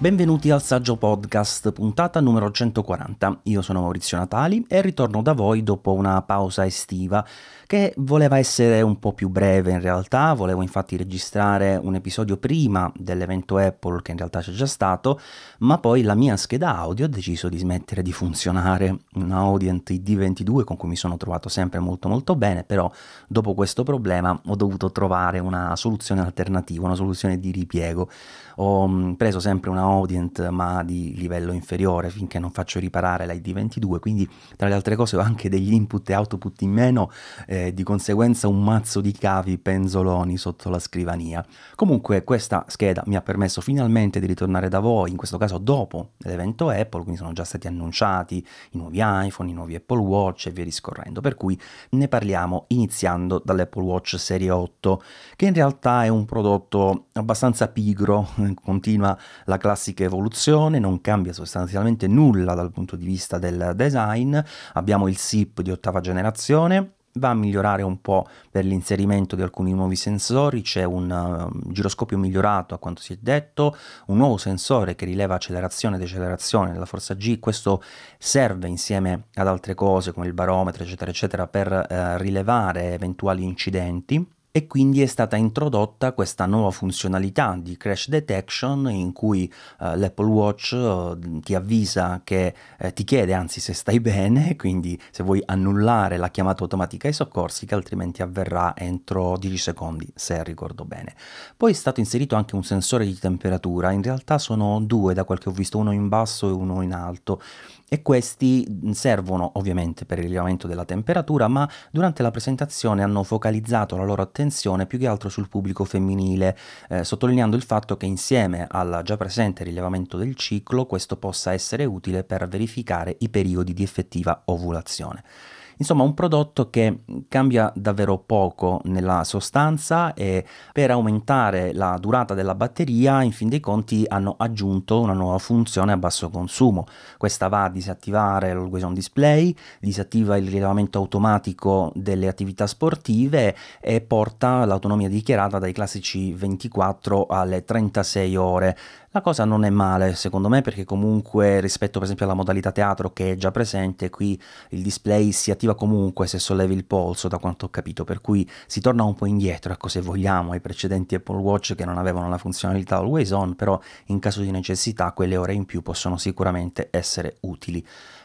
Benvenuti al Saggio Podcast, puntata numero 140. Io sono Maurizio Natali e ritorno da voi dopo una pausa estiva che voleva essere un po' più breve in realtà, volevo infatti registrare un episodio prima dell'evento Apple che in realtà c'è già stato, ma poi la mia scheda audio ha deciso di smettere di funzionare, una Audient ID22 con cui mi sono trovato sempre molto molto bene, però dopo questo problema ho dovuto trovare una soluzione alternativa, una soluzione di ripiego. Ho mm, preso sempre una Audient ma di livello inferiore finché non faccio riparare la ID22, quindi tra le altre cose ho anche degli input e output in meno. Eh, di conseguenza un mazzo di cavi penzoloni sotto la scrivania. Comunque questa scheda mi ha permesso finalmente di ritornare da voi, in questo caso dopo l'evento Apple, quindi sono già stati annunciati i nuovi iPhone, i nuovi Apple Watch e via discorrendo, per cui ne parliamo iniziando dall'Apple Watch Serie 8, che in realtà è un prodotto abbastanza pigro, continua la classica evoluzione, non cambia sostanzialmente nulla dal punto di vista del design, abbiamo il SIP di ottava generazione, va a migliorare un po' per l'inserimento di alcuni nuovi sensori, c'è un uh, giroscopio migliorato a quanto si è detto, un nuovo sensore che rileva accelerazione e decelerazione della forza G, questo serve insieme ad altre cose come il barometro eccetera eccetera per uh, rilevare eventuali incidenti e quindi è stata introdotta questa nuova funzionalità di crash detection in cui uh, l'Apple Watch uh, ti avvisa che uh, ti chiede anzi se stai bene, quindi se vuoi annullare la chiamata automatica ai soccorsi che altrimenti avverrà entro 10 secondi, se ricordo bene. Poi è stato inserito anche un sensore di temperatura, in realtà sono due da quel che ho visto, uno in basso e uno in alto e questi servono ovviamente per il rilevamento della temperatura, ma durante la presentazione hanno focalizzato la loro attenzione più che altro sul pubblico femminile, eh, sottolineando il fatto che insieme al già presente rilevamento del ciclo questo possa essere utile per verificare i periodi di effettiva ovulazione. Insomma, un prodotto che cambia davvero poco nella sostanza e per aumentare la durata della batteria, in fin dei conti, hanno aggiunto una nuova funzione a basso consumo. Questa va a disattivare l'always on display, disattiva il rilevamento automatico delle attività sportive e porta l'autonomia dichiarata dai classici 24 alle 36 ore. La cosa non è male secondo me perché comunque rispetto per esempio alla modalità teatro che è già presente, qui il display si attiva comunque se sollevi il polso da quanto ho capito, per cui si torna un po' indietro, ecco se vogliamo, ai precedenti Apple Watch che non avevano la funzionalità always on, però in caso di necessità quelle ore in più possono sicuramente essere utili.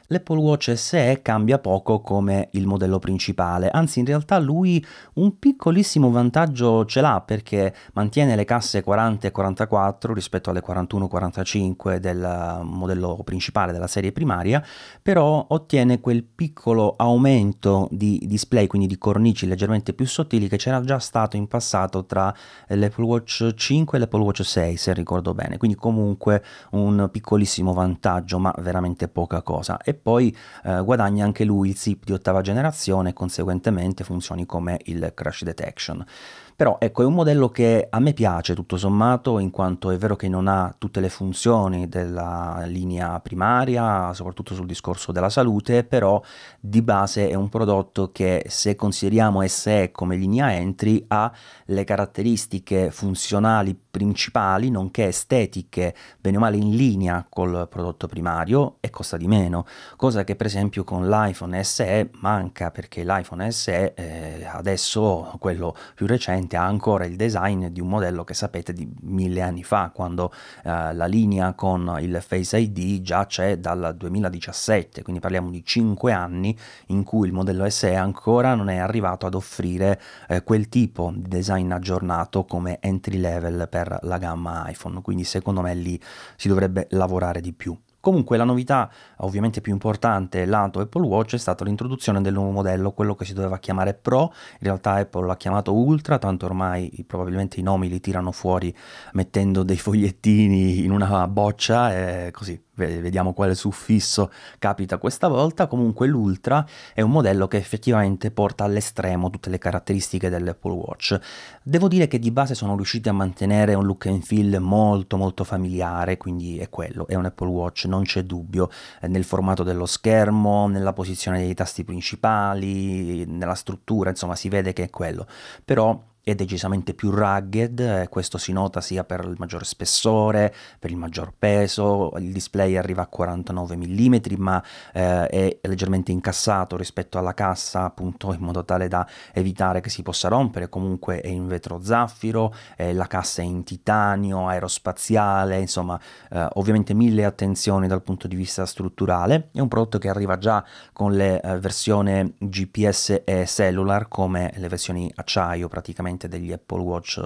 L'Apple Watch SE cambia poco come il modello principale, anzi in realtà lui un piccolissimo vantaggio ce l'ha perché mantiene le casse 40 e 44 rispetto alle 41-45 del modello principale della serie primaria, però ottiene quel piccolo aumento di display, quindi di cornici leggermente più sottili che c'era già stato in passato tra l'Apple Watch 5 e l'Apple Watch 6 se ricordo bene, quindi comunque un piccolissimo vantaggio ma veramente poca cosa. E poi eh, guadagna anche lui il SIP di ottava generazione e conseguentemente funzioni come il crash detection. Però ecco, è un modello che a me piace tutto sommato, in quanto è vero che non ha tutte le funzioni della linea primaria, soprattutto sul discorso della salute, però di base è un prodotto che se consideriamo SE come linea entry ha le caratteristiche funzionali principali, nonché estetiche, bene o male in linea col prodotto primario e costa di meno, cosa che per esempio con l'iPhone SE manca perché l'iPhone SE eh, adesso, quello più recente, ovviamente ha ancora il design di un modello che sapete di mille anni fa, quando eh, la linea con il Face ID già c'è dal 2017, quindi parliamo di 5 anni in cui il modello SE ancora non è arrivato ad offrire eh, quel tipo di design aggiornato come entry level per la gamma iPhone, quindi secondo me lì si dovrebbe lavorare di più. Comunque la novità ovviamente più importante lato Apple Watch è stata l'introduzione del nuovo modello, quello che si doveva chiamare Pro, in realtà Apple l'ha chiamato Ultra, tanto ormai probabilmente i nomi li tirano fuori mettendo dei fogliettini in una boccia e così vediamo quale suffisso capita questa volta, comunque l'Ultra è un modello che effettivamente porta all'estremo tutte le caratteristiche dell'Apple Watch. Devo dire che di base sono riusciti a mantenere un look and feel molto molto familiare, quindi è quello, è un Apple Watch, non c'è dubbio, eh, nel formato dello schermo, nella posizione dei tasti principali, nella struttura, insomma si vede che è quello, però è decisamente più rugged, eh, questo si nota sia per il maggior spessore, per il maggior peso, il display arriva a 49 mm ma eh, è leggermente incassato rispetto alla cassa appunto in modo tale da evitare che si possa rompere, comunque è in vetro zaffiro, eh, la cassa è in titanio, aerospaziale, insomma eh, ovviamente mille attenzioni dal punto di vista strutturale, è un prodotto che arriva già con le eh, versioni GPS e cellular come le versioni acciaio praticamente ovviamente degli Apple Watch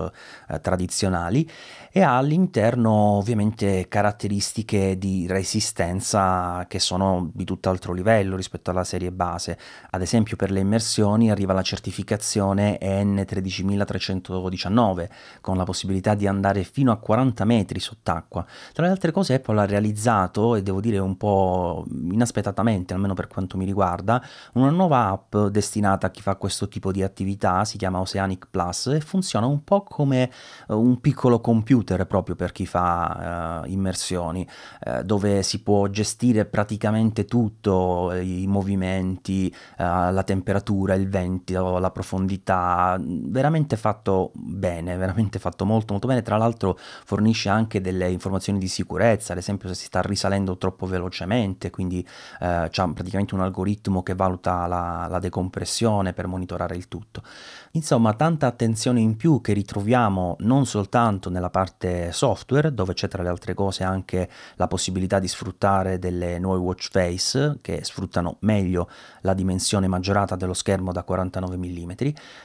eh, tradizionali e ha all'interno ovviamente caratteristiche di resistenza che sono di tutt'altro livello rispetto alla serie base. Ad esempio per le immersioni arriva la certificazione EN 13319 con la possibilità di andare fino a 40 metri sott'acqua. Tra le altre cose Apple ha realizzato, e devo dire un po' inaspettatamente, almeno per quanto mi riguarda, una nuova app destinata a chi fa questo tipo di attività, si chiama Oceanic Plus Plus e funziona un po' come uh, un piccolo computer proprio per chi fa uh, immersioni, uh, dove si può gestire praticamente tutto, i movimenti, la temperatura, il vento, la profondità, veramente fatto bene, veramente fatto molto molto bene, tra l'altro fornisce anche delle informazioni di sicurezza, ad esempio se si sta risalendo troppo velocemente, quindi c'è praticamente un algoritmo che valuta la, la decompressione per monitorare il tutto. Insomma, tanta attenzione in più che ritroviamo non soltanto nella parte software, dove c'è tra le altre cose anche la possibilità di sfruttare delle nuove watch face che sfruttano meglio la dimensione maggiorata dello schermo da 49 mm,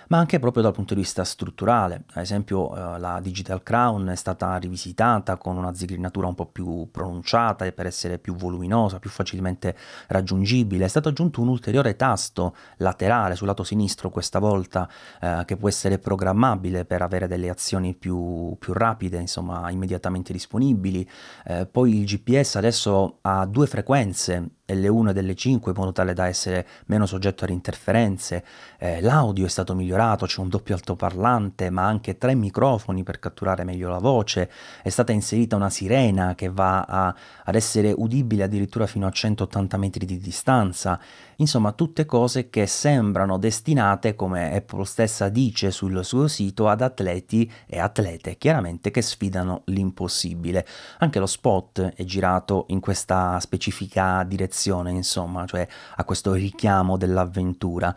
ma anche proprio dal punto di vista strutturale. Ad esempio, eh, la Digital Crown è stata rivisitata con una zigrinatura un po' più pronunciata per essere più voluminosa, più facilmente raggiungibile. È stato aggiunto un ulteriore tasto laterale sul lato sinistro, questa volta eh, che può essere programmabile per avere delle azioni più, più rapide, insomma immediatamente disponibili. Eh, poi il GPS adesso ha due frequenze L1 e delle 5 in modo tale da essere meno soggetto a interferenze. Eh, l'audio è stato migliorato, c'è un doppio altoparlante, ma anche tre microfoni per catturare meglio la voce. È stata inserita una sirena che va a, ad essere udibile addirittura fino a 180 metri di distanza. Insomma, tutte cose che sembrano destinate, come Apple stessa dice sul suo sito, ad atleti e atlete, chiaramente che sfidano l'impossibile. Anche lo spot è girato in questa specifica direzione direzione, insomma, cioè a questo richiamo dell'avventura.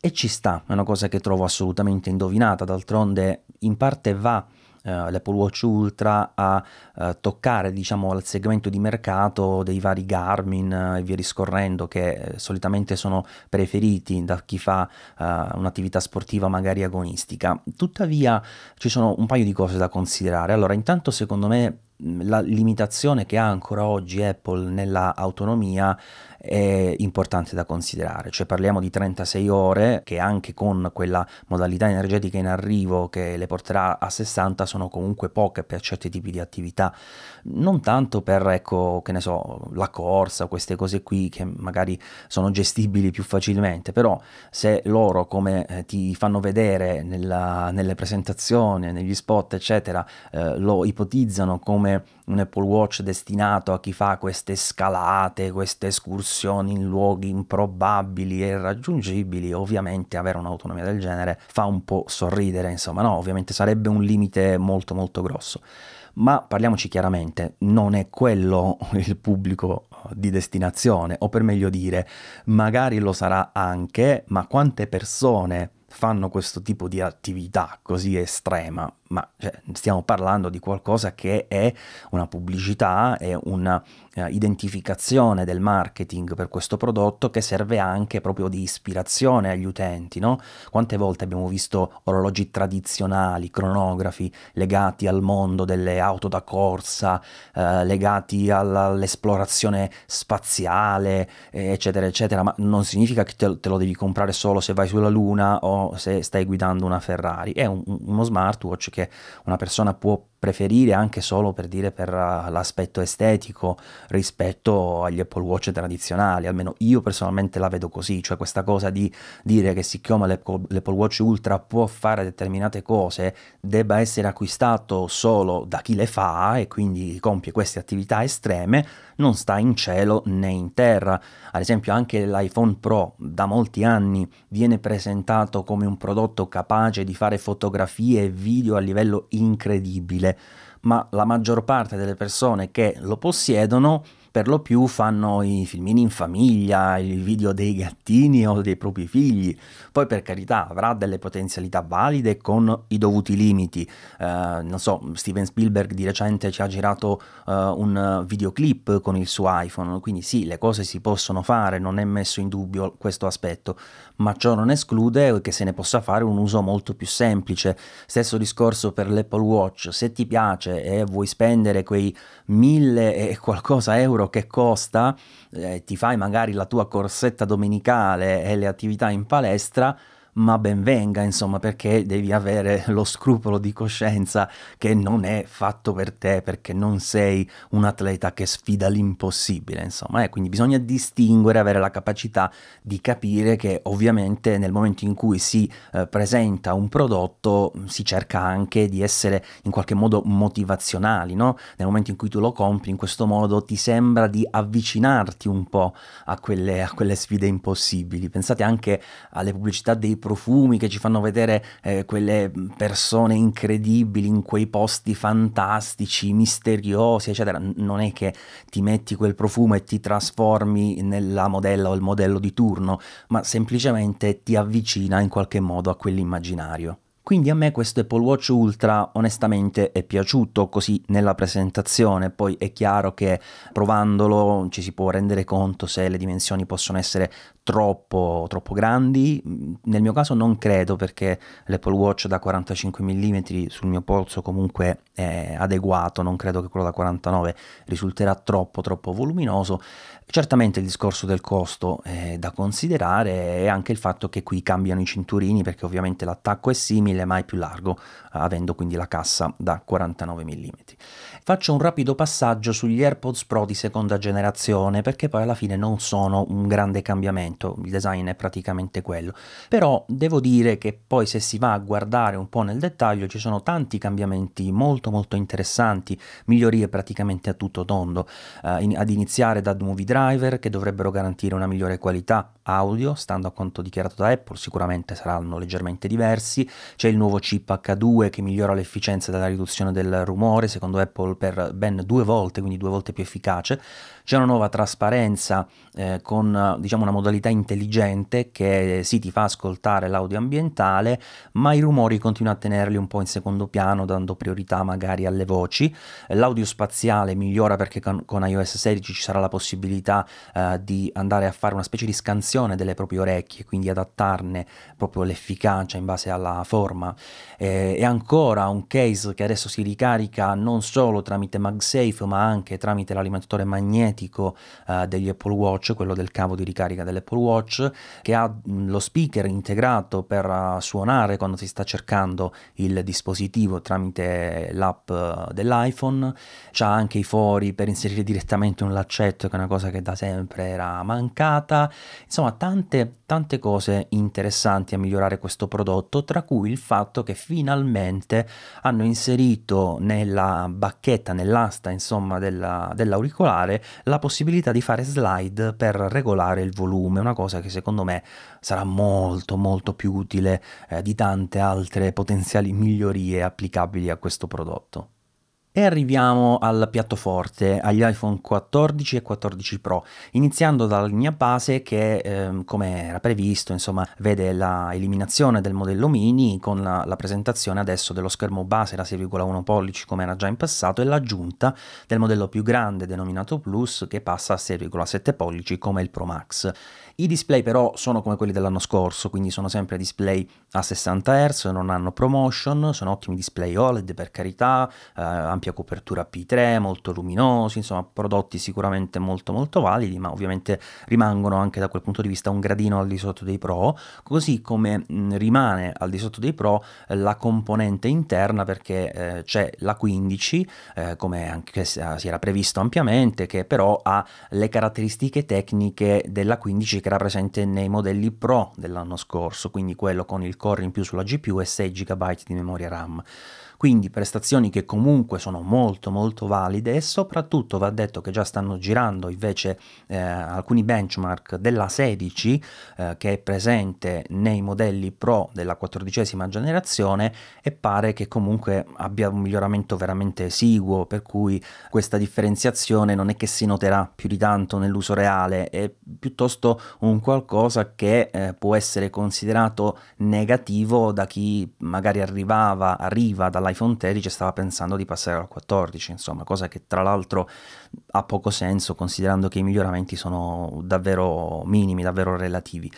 E ci sta, è una cosa che trovo assolutamente indovinata, d'altronde in parte va Uh, l'Apple Watch Ultra a uh, toccare diciamo il segmento di mercato dei vari Garmin uh, e via discorrendo che solitamente sono preferiti da chi fa un'attività sportiva magari agonistica. Tuttavia ci sono un paio di cose da considerare. Allora intanto secondo me la limitazione che ha ancora oggi Apple nella autonomia è importante da considerare, cioè parliamo di 36 ore che anche con quella modalità energetica in arrivo che le porterà a 60 sono comunque poche per certi tipi di attività, non tanto per ecco che ne so la corsa, queste cose qui che magari sono gestibili più facilmente, però se loro come eh, ti fanno vedere nella, nelle presentazioni, negli spot eccetera, eh, lo ipotizzano come un Apple Watch destinato a chi fa queste scalate, queste escursioni in luoghi improbabili e irraggiungibili, ovviamente avere un'autonomia del genere fa un po' sorridere, insomma, no, ovviamente sarebbe un limite molto molto grosso. Ma parliamoci chiaramente, non è quello il pubblico di destinazione, o per meglio dire, magari lo sarà anche, ma quante persone fanno questo tipo di attività così estrema, ma cioè, stiamo parlando di qualcosa che è una pubblicità, è una uh, identificazione del marketing per questo prodotto che serve anche proprio di ispirazione agli utenti, no? Quante volte abbiamo visto orologi tradizionali, cronografi legati al mondo delle auto da corsa, uh, legati alla, all'esplorazione spaziale, eccetera, eccetera, ma non significa che te, te, lo devi comprare solo se vai sulla Luna o se stai guidando una Ferrari, è un, uno smartwatch che una persona può preferire anche solo per dire per uh, l'aspetto estetico rispetto agli Apple Watch tradizionali, almeno io personalmente la vedo così, cioè questa cosa di dire che siccome l'Apple Watch Ultra può fare determinate cose debba essere acquistato solo da chi le fa e quindi compie queste attività estreme, non sta in cielo né in terra. Ad esempio anche l'iPhone Pro da molti anni viene presentato come un prodotto capace di fare fotografie e video a livello incredibile, ma la maggior parte delle persone che lo possiedono per lo più fanno i filmini in famiglia, i video dei gattini o dei propri figli. Poi per carità avrà delle potenzialità valide con i dovuti limiti. Uh, non so, Steven Spielberg di recente ci ha girato uh, un videoclip con il suo iPhone, quindi sì, le cose si possono fare, non è messo in dubbio questo aspetto, ma ciò non esclude che se ne possa fare un uso molto più semplice. Stesso discorso per l'Apple Watch, se ti piace e vuoi spendere quei mille e qualcosa euro che costa, eh, ti fai magari la tua corsetta domenicale e le attività in palestra, ma ben venga, insomma, perché devi avere lo scrupolo di coscienza che non è fatto per te, perché non sei un atleta che sfida l'impossibile, insomma, eh, quindi bisogna distinguere, avere la capacità di capire che ovviamente nel momento in cui si eh, presenta un prodotto si cerca anche di essere in qualche modo motivazionali, no? Nel momento in cui tu lo compri in questo modo ti sembra di avvicinarti un po' a quelle, a quelle sfide impossibili. Pensate anche alle pubblicità dei profumi che ci fanno vedere eh, quelle persone incredibili in quei posti fantastici, misteriosi, eccetera. Non è che ti metti quel profumo e ti trasformi nella modella o il modello di turno, ma semplicemente ti avvicina in qualche modo a quell'immaginario. Quindi a me questo Apple Watch Ultra onestamente è piaciuto così nella presentazione, poi è chiaro che provandolo ci si può rendere conto se le dimensioni possono essere troppo, troppo grandi, nel mio caso non credo perché l'Apple Watch da 45 mm sul mio polso comunque è adeguato, non credo che quello da 49 risulterà troppo troppo voluminoso. Certamente il discorso del costo è da considerare e anche il fatto che qui cambiano i cinturini perché ovviamente l'attacco è simile ma è più largo, avendo quindi la cassa da 49 mm. Faccio un rapido passaggio sugli AirPods Pro di seconda generazione perché poi alla fine non sono un grande cambiamento, il design è praticamente quello. Però devo dire che poi se si va a guardare un po' nel dettaglio ci sono tanti cambiamenti molto molto interessanti, migliorie praticamente a tutto tondo, eh, ad iniziare da nuovi driver che dovrebbero garantire una migliore qualità audio, stando a quanto dichiarato da Apple, sicuramente saranno leggermente diversi. C'è il nuovo chip H2 che migliora l'efficienza della riduzione del rumore, secondo Apple per ben due volte, quindi due volte più efficace. C'è una nuova trasparenza eh, con diciamo, una modalità intelligente che sì ti fa ascoltare l'audio ambientale, ma i rumori continua a tenerli un po' in secondo piano, dando priorità magari alle voci. L'audio spaziale migliora perché con, con iOS 16 ci sarà la possibilità eh, di andare a fare una specie di scansione delle proprie orecchie, quindi adattarne proprio l'efficacia in base alla forma. Eh, e ancora un case che adesso si ricarica non solo tramite MagSafe, ma anche tramite l'alimentatore magnetico magnetico uh, degli Apple Watch, quello del cavo di ricarica dell'Apple Watch, che ha mh, lo speaker integrato per uh, suonare quando si sta cercando il dispositivo tramite l'app uh, dell'iPhone, c'ha anche i fori per inserire direttamente un laccetto, che è una cosa che da sempre era mancata, insomma tante, tante cose interessanti a migliorare questo prodotto, tra cui il fatto che finalmente hanno inserito nella bacchetta, nell'asta insomma della, dell'auricolare la possibilità di fare slide per regolare il volume, una cosa che secondo me sarà molto molto più utile eh, di tante altre potenziali migliorie applicabili a questo prodotto. E arriviamo al piatto forte, agli iPhone 14 e 14 Pro, iniziando dalla linea base che, eh, come era previsto, insomma, vede la eliminazione del modello mini con la, la presentazione adesso dello schermo base da 6,1 pollici come era già in passato e l'aggiunta del modello più grande denominato Plus che passa a 6,7 pollici come il Pro Max. I display però sono come quelli dell'anno scorso, quindi sono sempre display a 60 Hz, non hanno promotion, sono ottimi display OLED per carità, eh, ampia copertura P3, molto luminosi, insomma prodotti sicuramente molto molto validi, ma ovviamente rimangono anche da quel punto di vista un gradino al di sotto dei Pro, così come mh, rimane al di sotto dei Pro eh, la componente interna perché eh, c'è la 15, eh, come anche si era previsto ampiamente, che però ha le caratteristiche tecniche della 15 che era presente nei modelli Pro dell'anno scorso, quindi quello con il core in più sulla GPU e 6 GB di memoria RAM. Quindi prestazioni che comunque sono molto molto valide e soprattutto va detto che già stanno girando invece eh, alcuni benchmark della 16 eh, che è presente nei modelli Pro della quattordicesima generazione e pare che comunque abbia un miglioramento veramente esiguo per cui questa differenziazione non è che si noterà più di tanto nell'uso reale è piuttosto un qualcosa che eh, può essere considerato negativo da chi magari arrivava arriva dalla all'iPhone 13 stava pensando di passare al 14, insomma, cosa che tra l'altro ha poco senso considerando che i miglioramenti sono davvero minimi, davvero relativi.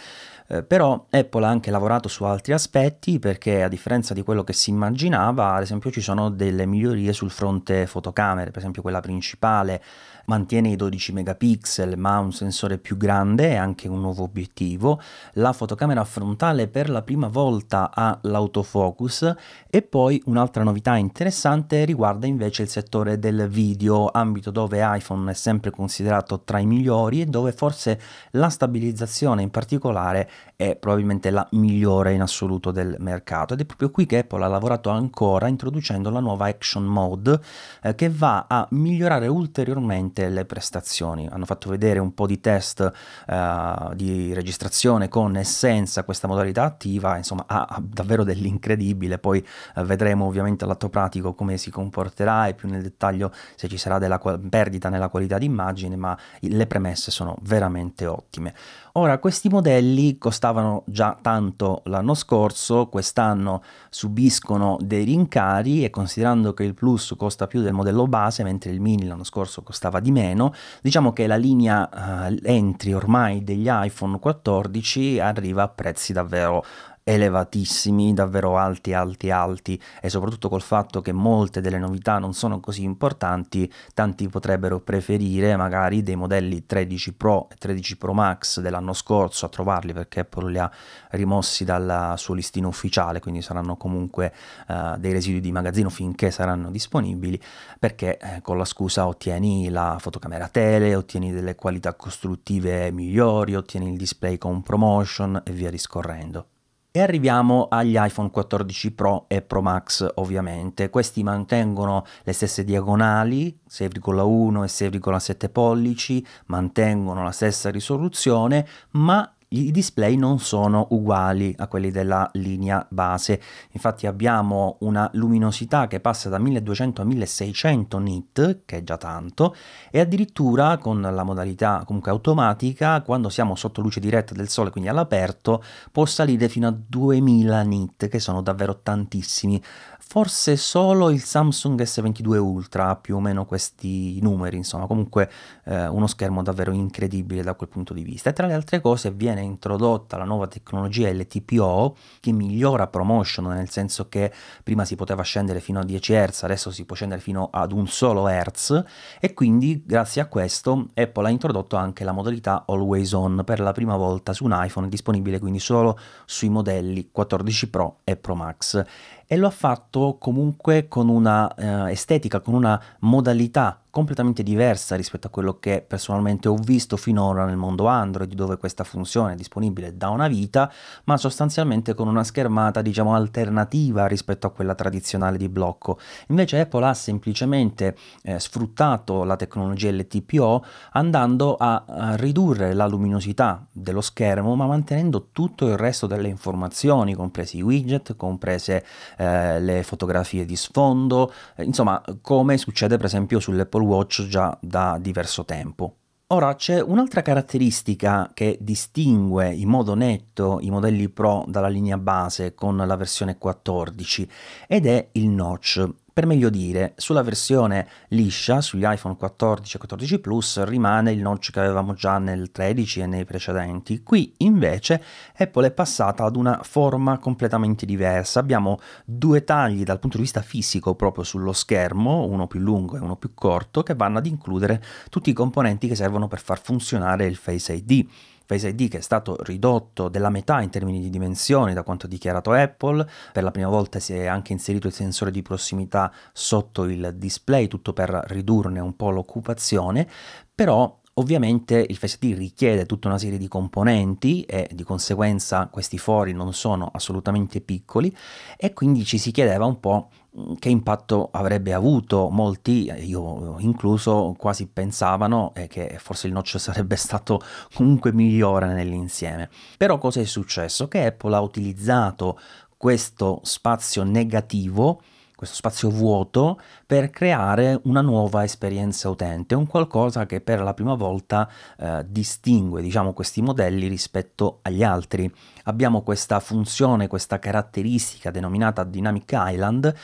Eh, però Apple ha anche lavorato su altri aspetti perché a differenza di quello che si immaginava, ad esempio ci sono delle migliorie sul fronte fotocamere, per esempio quella principale mantiene i 12 megapixel ma ha un sensore più grande e anche un nuovo obiettivo, la fotocamera frontale per la prima volta ha l'autofocus e poi un'altra novità interessante riguarda invece il settore del video, ambito dove iPhone è sempre considerato tra i migliori e dove forse la stabilizzazione in particolare è probabilmente la migliore in assoluto del mercato. Ed è proprio qui che Apple ha lavorato ancora introducendo la nuova Action Mode eh, che va a migliorare ulteriormente le prestazioni. Hanno fatto vedere un po' di test eh, di registrazione con e senza questa modalità attiva, insomma ha, ha davvero dell'incredibile, poi eh, vedremo ovviamente all'atto pratico come si comporterà e più nel dettaglio se ci sarà della perdita nella qualità d'immagine, ma le premesse sono veramente ottime. Ora, questi modelli costavano già tanto l'anno scorso, quest'anno subiscono dei rincari e considerando che il Plus costa più del modello base, mentre il Mini l'anno scorso costava di meno, diciamo che la linea uh, entry ormai degli iPhone 14 arriva a prezzi davvero elevatissimi, davvero alti, alti, alti e soprattutto col fatto che molte delle novità non sono così importanti, tanti potrebbero preferire magari dei modelli 13 Pro e 13 Pro Max dell'anno scorso a trovarli perché Apple li ha rimossi dal suo listino ufficiale, quindi saranno comunque uh, dei residui di magazzino finché saranno disponibili, perché eh, con la scusa ottieni la fotocamera tele, ottieni delle qualità costruttive migliori, ottieni il display con promotion e via discorrendo. E arriviamo agli iPhone 14 Pro e Pro Max ovviamente. Questi mantengono le stesse diagonali, 6,1 e 6,7 pollici, mantengono la stessa risoluzione, ma i display non sono uguali a quelli della linea base, infatti abbiamo una luminosità che passa da 1200 a 1600 nit, che è già tanto, e addirittura con la modalità comunque automatica, quando siamo sotto luce diretta del sole, quindi all'aperto, può salire fino a 2000 nit, che sono davvero tantissimi. Forse solo il Samsung S22 Ultra ha più o meno questi numeri, insomma, comunque eh, uno schermo davvero incredibile da quel punto di vista. E tra le altre cose viene viene introdotta la nuova tecnologia LTPO che migliora promotion, nel senso che prima si poteva scendere fino a 10 Hz, adesso si può scendere fino ad un solo Hz e quindi grazie a questo Apple ha introdotto anche la modalità Always On per la prima volta su un iPhone, disponibile quindi solo sui modelli 14 Pro e Pro Max e lo ha fatto comunque con una eh, estetica, con una modalità completamente diversa rispetto a quello che personalmente ho visto finora nel mondo Android, dove questa funzione è disponibile da una vita, ma sostanzialmente con una schermata, diciamo, alternativa rispetto a quella tradizionale di blocco. Invece Apple ha semplicemente eh, sfruttato la tecnologia LTPO andando a, a ridurre la luminosità dello schermo, ma mantenendo tutto il resto delle informazioni, compresi i widget, comprese eh, le fotografie di sfondo, eh, insomma, come succede per esempio sull'Apple Watch già da diverso tempo. Ora c'è un'altra caratteristica che distingue in modo netto i modelli Pro dalla linea base con la versione 14 ed è il notch Per meglio dire, sulla versione liscia, sugli iPhone 14 e 14 Plus, rimane il notch che avevamo già nel 13 e nei precedenti. Qui invece Apple è passata ad una forma completamente diversa. Abbiamo due tagli dal punto di vista fisico proprio sullo schermo, uno più lungo e uno più corto, che vanno ad includere tutti i componenti che servono per far funzionare il Face ID. Face ID che è stato ridotto della metà in termini di dimensioni da quanto dichiarato Apple, per la prima volta si è anche inserito il sensore di prossimità sotto il display, tutto per ridurne un po' l'occupazione, però Ovviamente il Face ID richiede tutta una serie di componenti e di conseguenza questi fori non sono assolutamente piccoli e quindi ci si chiedeva un po' che impatto avrebbe avuto molti, io incluso, quasi pensavano eh, che forse il notch sarebbe stato comunque migliore nell'insieme. Però cosa è successo? Che Apple ha utilizzato questo spazio negativo questo spazio vuoto per creare una nuova esperienza utente, un qualcosa che per la prima volta eh, distingue diciamo, questi modelli rispetto agli altri. Abbiamo questa funzione, questa caratteristica denominata Dynamic Island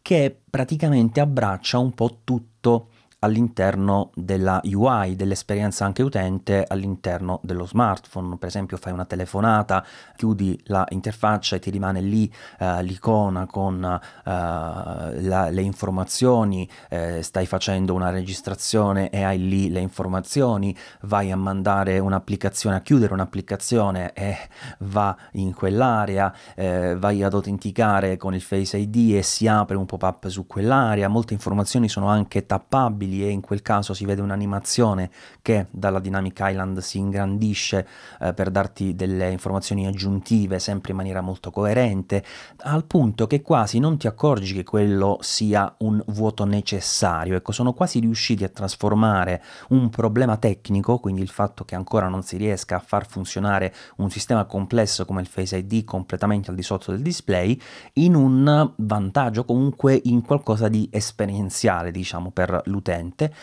che praticamente abbraccia un po' tutto all'interno della UI, dell'esperienza anche utente all'interno dello smartphone. Per esempio fai una telefonata, chiudi l'interfaccia e ti rimane lì eh, l'icona con eh, la, le informazioni, eh, stai facendo una registrazione e hai lì le informazioni, vai a mandare un'applicazione, a chiudere un'applicazione e va in quell'area, eh, vai ad autenticare con il Face ID e si apre un pop-up su quell'area, molte informazioni sono anche tappabili e in quel caso si vede un'animazione che dalla Dynamic Island si ingrandisce eh, per darti delle informazioni aggiuntive sempre in maniera molto coerente, al punto che quasi non ti accorgi che quello sia un vuoto necessario. Ecco, sono quasi riusciti a trasformare un problema tecnico, quindi il fatto che ancora non si riesca a far funzionare un sistema complesso come il Face ID completamente al di sotto del display, in un vantaggio comunque in qualcosa di esperienziale, diciamo, per l'utente presente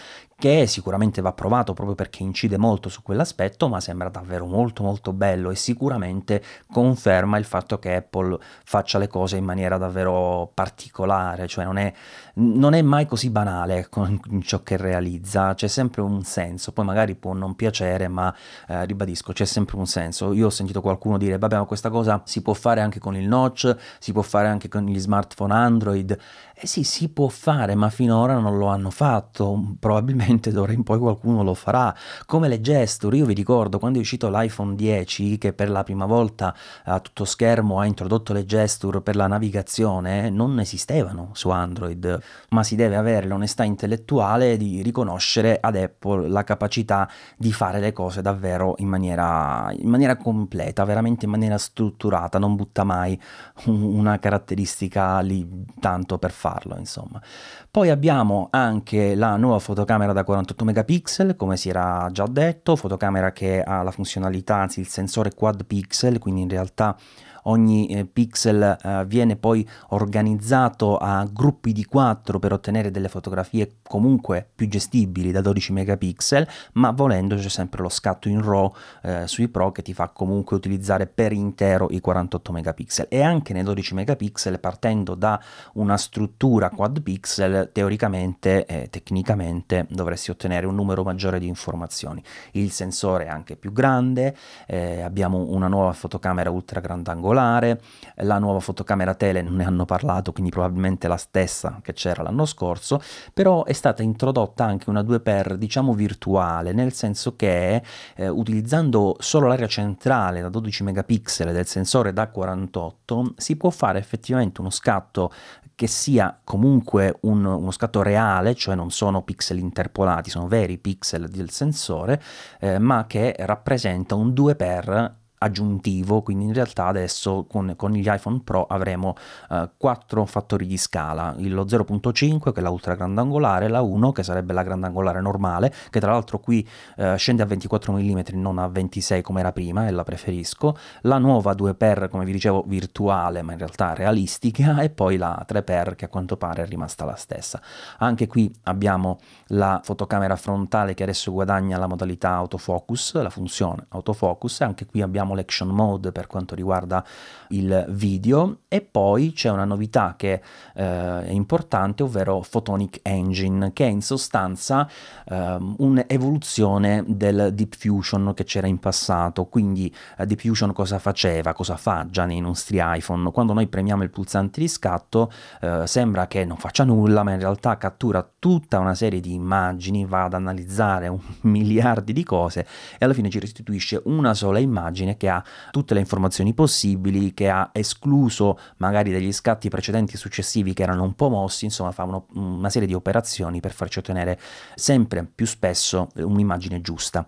che sicuramente va provato proprio perché incide molto su quell'aspetto, ma sembra davvero molto molto bello e sicuramente conferma il fatto che Apple faccia le cose in maniera davvero particolare, cioè non è, non è mai così banale con ciò che realizza, c'è sempre un senso, poi magari può non piacere, ma eh, ribadisco, c'è sempre un senso. Io ho sentito qualcuno dire, vabbè, ma questa cosa si può fare anche con il notch, si può fare anche con gli smartphone Android. Eh sì, si può fare, ma finora non lo hanno fatto, probabilmente probabilmente d'ora in poi qualcuno lo farà. Come le gesture, io vi ricordo quando è uscito l'iPhone 10 che per la prima volta a tutto schermo ha introdotto le gesture per la navigazione, non esistevano su Android, ma si deve avere l'onestà intellettuale di riconoscere ad Apple la capacità di fare le cose davvero in maniera, in maniera completa, veramente in maniera strutturata, non butta mai una caratteristica lì tanto per farlo, insomma. Poi abbiamo anche la nuova fotocamera da 48 megapixel, come si era già detto, fotocamera che ha la funzionalità, anzi il sensore quad pixel, quindi in realtà ogni eh, pixel eh, viene poi organizzato a gruppi di 4 per ottenere delle fotografie comunque più gestibili da 12 megapixel, ma volendo c'è sempre lo scatto in RAW eh, sui Pro che ti fa comunque utilizzare per intero i 48 megapixel e anche nei 12 megapixel partendo da una struttura quad pixel teoricamente e tecnicamente dovresti ottenere un numero maggiore di informazioni. Il sensore è anche più grande, eh, abbiamo una nuova fotocamera ultra grandangolare angolare, la nuova fotocamera tele non ne hanno parlato, quindi probabilmente la stessa che c'era l'anno scorso, però è stata introdotta anche una 2x diciamo virtuale, nel senso che eh, utilizzando solo l'area centrale da 12 megapixel del sensore da 48 si può fare effettivamente uno scatto che sia comunque un, uno scatto reale, cioè non sono pixel interpolati, sono veri pixel del sensore, eh, ma che rappresenta un 2x aggiuntivo, quindi in realtà adesso con, con gli iPhone Pro avremo eh, 4 fattori di scala, lo 0.5 che è la ultra grandangolare, la 1 che sarebbe la grandangolare normale, che tra l'altro qui eh, scende a 24 mm, non a 26 come era prima e la preferisco, la nuova 2x come vi dicevo virtuale ma in realtà realistica e poi la 3x che a quanto pare è rimasta la stessa. Anche qui abbiamo la fotocamera frontale che adesso guadagna la modalità autofocus, la funzione autofocus e anche qui abbiamo abbiamo l'action mode per quanto riguarda il video e poi c'è una novità che eh, è importante, ovvero Photonic Engine, che è in sostanza eh, un'evoluzione del Deep Fusion che c'era in passato. Quindi eh, Deep Fusion cosa faceva, cosa fa già nei nostri iPhone? Quando noi premiamo il pulsante di scatto eh, sembra che non faccia nulla, ma in realtà cattura tutta una serie di immagini, va ad analizzare un miliardi di cose e alla fine ci restituisce una sola immagine che ha tutte le informazioni possibili, che ha escluso magari degli scatti precedenti e successivi che erano un po' mossi, insomma fa uno, una serie di operazioni per farci ottenere sempre più spesso un'immagine giusta.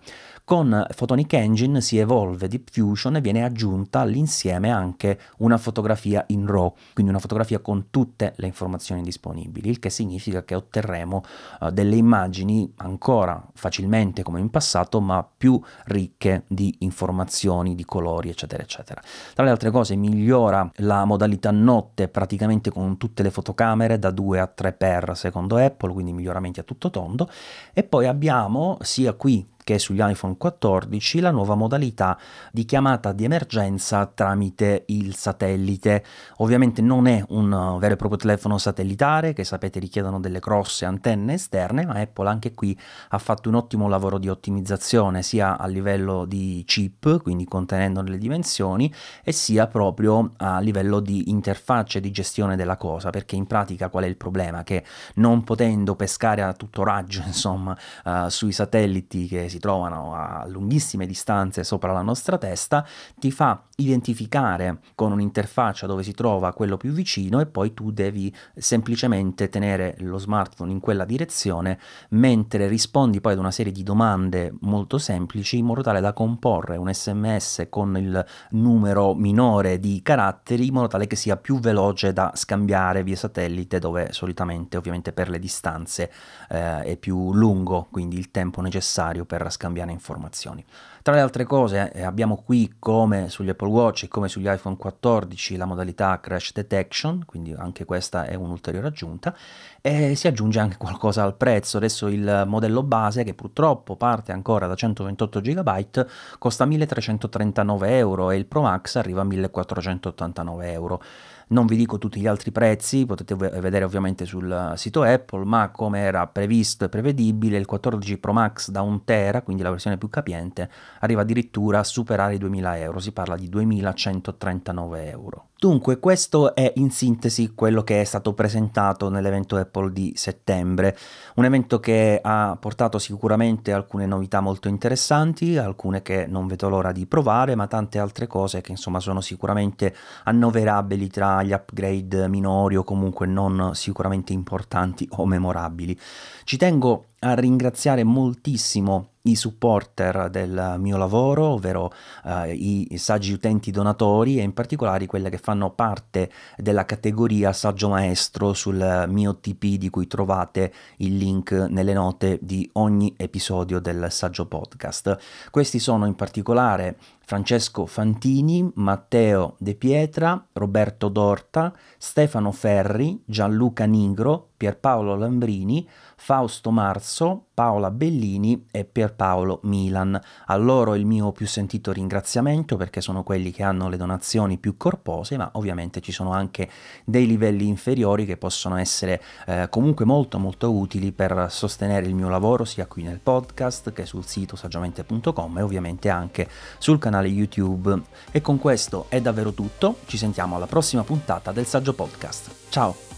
Con Photonic Engine si evolve Deep Fusion e viene aggiunta all'insieme anche una fotografia in RAW, quindi una fotografia con tutte le informazioni disponibili, il che significa che otterremo uh, delle immagini ancora facilmente come in passato, ma più ricche di informazioni, di colori, eccetera, eccetera. Tra le altre cose migliora la modalità notte praticamente con tutte le fotocamere da 2 a 3 per secondo Apple, quindi miglioramenti a tutto tondo, e poi abbiamo sia qui che è sugli iPhone 14 la nuova modalità di chiamata di emergenza tramite il satellite. Ovviamente non è un vero e proprio telefono satellitare che sapete richiedono delle grosse antenne esterne, ma Apple anche qui ha fatto un ottimo lavoro di ottimizzazione sia a livello di chip, quindi contenendo le dimensioni, e sia proprio a livello di interfaccia di gestione della cosa, perché in pratica qual è il problema? Che non potendo pescare a tutto raggio, insomma, uh, sui satelliti che si trovano a lunghissime distanze sopra la nostra testa, ti fa identificare con un'interfaccia dove si trova quello più vicino e poi tu devi semplicemente tenere lo smartphone in quella direzione mentre rispondi poi ad una serie di domande molto semplici in modo tale da comporre un sms con il numero minore di caratteri in modo tale che sia più veloce da scambiare via satellite dove solitamente ovviamente per le distanze eh, è più lungo quindi il tempo necessario per scambiare informazioni. Tra le altre cose eh, abbiamo qui come sugli Apple Watch e come sugli iPhone 14 la modalità crash detection, quindi anche questa è un'ulteriore aggiunta e si aggiunge anche qualcosa al prezzo. Adesso il modello base che purtroppo parte ancora da 128 GB costa 1339 euro e il Pro Max arriva a 1489 euro. Non vi dico tutti gli altri prezzi, potete vedere ovviamente sul sito Apple, ma come era previsto e prevedibile, il 14 Pro Max da 1 tera, quindi la versione più capiente, arriva addirittura a superare i 2000 euro, si parla di 2139 euro. Dunque, questo è in sintesi quello che è stato presentato nell'evento Apple di settembre, un evento che ha portato sicuramente alcune novità molto interessanti, alcune che non vedo l'ora di provare, ma tante altre cose che insomma sono sicuramente annoverabili tra gli upgrade minori o comunque non sicuramente importanti o memorabili. Ci tengo a ringraziare moltissimo i supporter del mio lavoro, ovvero uh, i saggi utenti donatori e in particolare quelle che fanno parte della categoria saggio maestro sul mio TP di cui trovate il link nelle note di ogni episodio del saggio podcast. Questi sono in particolare Francesco Fantini, Matteo De Pietra, Roberto Dorta, Stefano Ferri, Gianluca Nigro, Pierpaolo Lambrini, Fausto Marzo, Paola Bellini e Pierpaolo Milan. A loro il mio più sentito ringraziamento perché sono quelli che hanno le donazioni più corpose, ma ovviamente ci sono anche dei livelli inferiori che possono essere eh, comunque molto molto utili per sostenere il mio lavoro sia qui nel podcast che sul sito saggiamente.com e ovviamente anche sul canale YouTube. E con questo è davvero tutto, ci sentiamo alla prossima puntata del Saggio Podcast. Ciao!